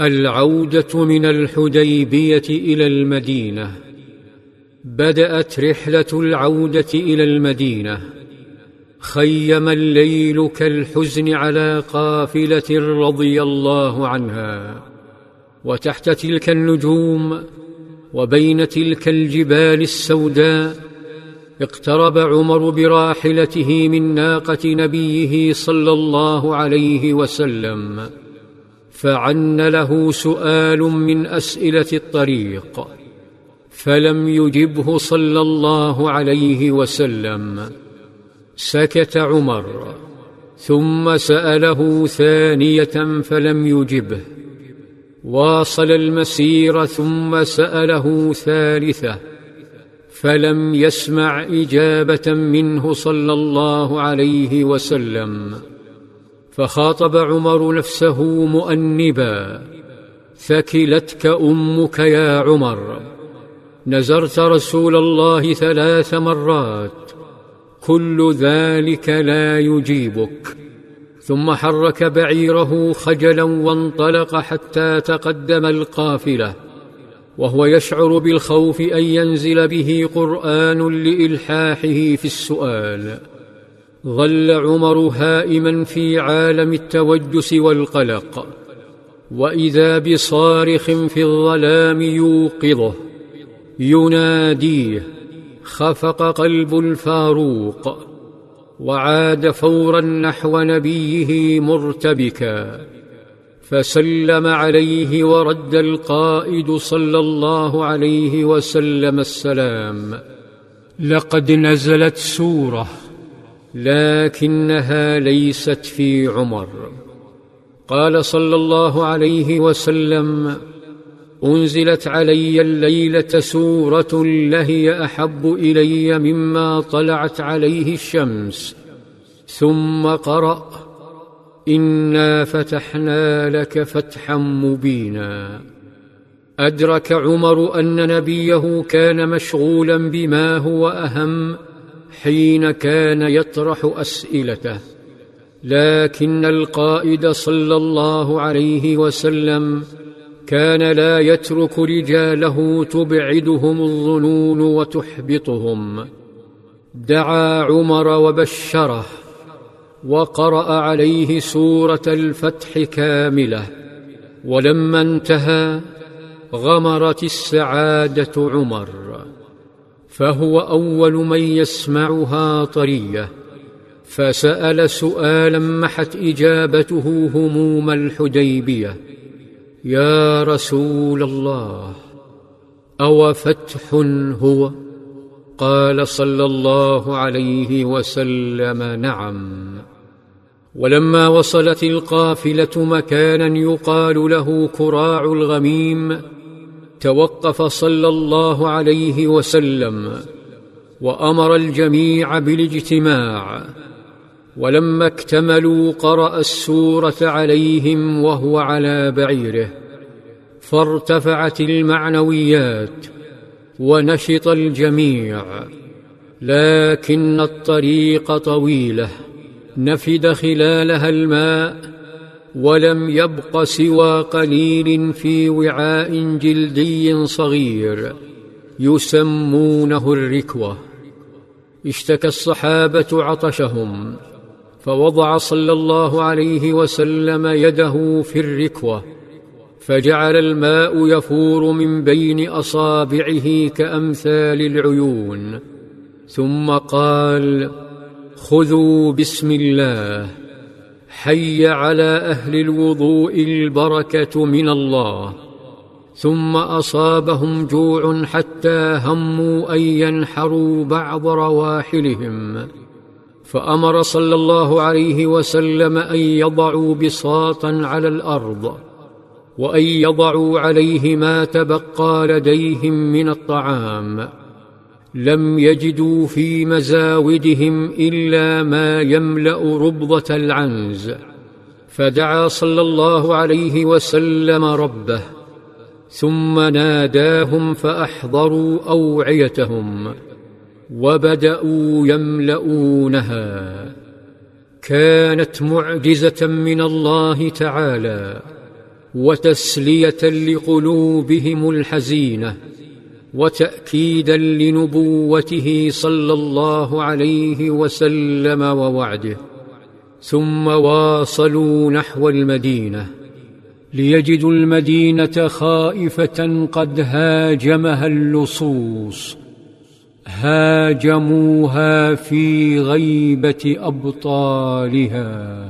العودة من الحديبية إلى المدينة. بدأت رحلة العودة إلى المدينة. خيم الليل كالحزن على قافلة رضي الله عنها. وتحت تلك النجوم وبين تلك الجبال السوداء اقترب عمر براحلته من ناقة نبيه صلى الله عليه وسلم. فعن له سؤال من أسئلة الطريق فلم يجبه صلى الله عليه وسلم. سكت عمر ثم سأله ثانية فلم يجبه. واصل المسير ثم سأله ثالثة فلم يسمع إجابة منه صلى الله عليه وسلم. فخاطب عمر نفسه مؤنبا ثكلتك أمك يا عمر. نزرت رسول الله ثلاث مرات كل ذلك لا يجيبك. ثم حرك بعيره خجلا وانطلق حتى تقدم القافلة وهو يشعر بالخوف أن ينزل به قرآن لإلحاحه في السؤال. ظل عمر هائما في عالم التوجس والقلق وإذا بصارخ في الظلام يوقظه يناديه خفق قلب الفاروق وعاد فورا نحو نبيه مرتبكا فسلم عليه ورد القائد صلى الله عليه وسلم السلام لقد نزلت سورة لكنها ليست في عمر. قال صلى الله عليه وسلم أنزلت علي الليلة سورة لهي أحب إلي مما طلعت عليه الشمس ثم قرأ إنا فتحنا لك فتحا مبينا أدرك عمر أن نبيه كان مشغولا بما هو أهم حين كان يطرح أسئلته لكن القائد صلى الله عليه وسلم كان لا يترك رجاله تبعدهم الظنون وتحبطهم. دعا عمر وبشره وقرأ عليه سورة الفتح كاملة ولما انتهى غمرت السعادة عمر. فهو أول من يسمعها طرية. فسأل سؤالا محت إجابته هموم الحديبية. يا رسول الله أو فتح هو؟ قال صلى الله عليه وسلم نعم. ولما وصلت القافلة مكانا يقال له كراع الغميم توقف صلى الله عليه وسلم وأمر الجميع بالاجتماع ولما اكتملوا قرأ السورة عليهم وهو على بعيره فارتفعت المعنويات ونشط الجميع لكن الطريق طويلة نفد خلالها الماء ولم يبق سوى قليل في وعاء جلدي صغير يسمونه الركوة. اشتكى الصحابة عطشهم فوضع صلى الله عليه وسلم يده في الركوة فجعل الماء يفور من بين أصابعه كأمثال العيون ثم قال خذوا بسم الله. حي على أهل الوضوء البركة من الله. ثم أصابهم جوع حتى هموا أن ينحروا بعض رواحلهم. فأمر صلى الله عليه وسلم أن يضعوا بساطا على الأرض وأن يضعوا عليه ما تبقى لديهم من الطعام. لم يجدوا في مزاودهم إلا ما يملأ ربضة العنز. فدعا صلى الله عليه وسلم ربه ثم ناداهم فأحضروا أوعيتهم وبدأوا يملؤونها. كانت معجزة من الله تعالى وتسلية لقلوبهم الحزينة. وتأكيدا لنبوته صلى الله عليه وسلم ووعده. ثم واصلوا نحو المدينة. ليجدوا المدينة خائفة قد هاجمها اللصوص. هاجموها في غيبة أبطالها.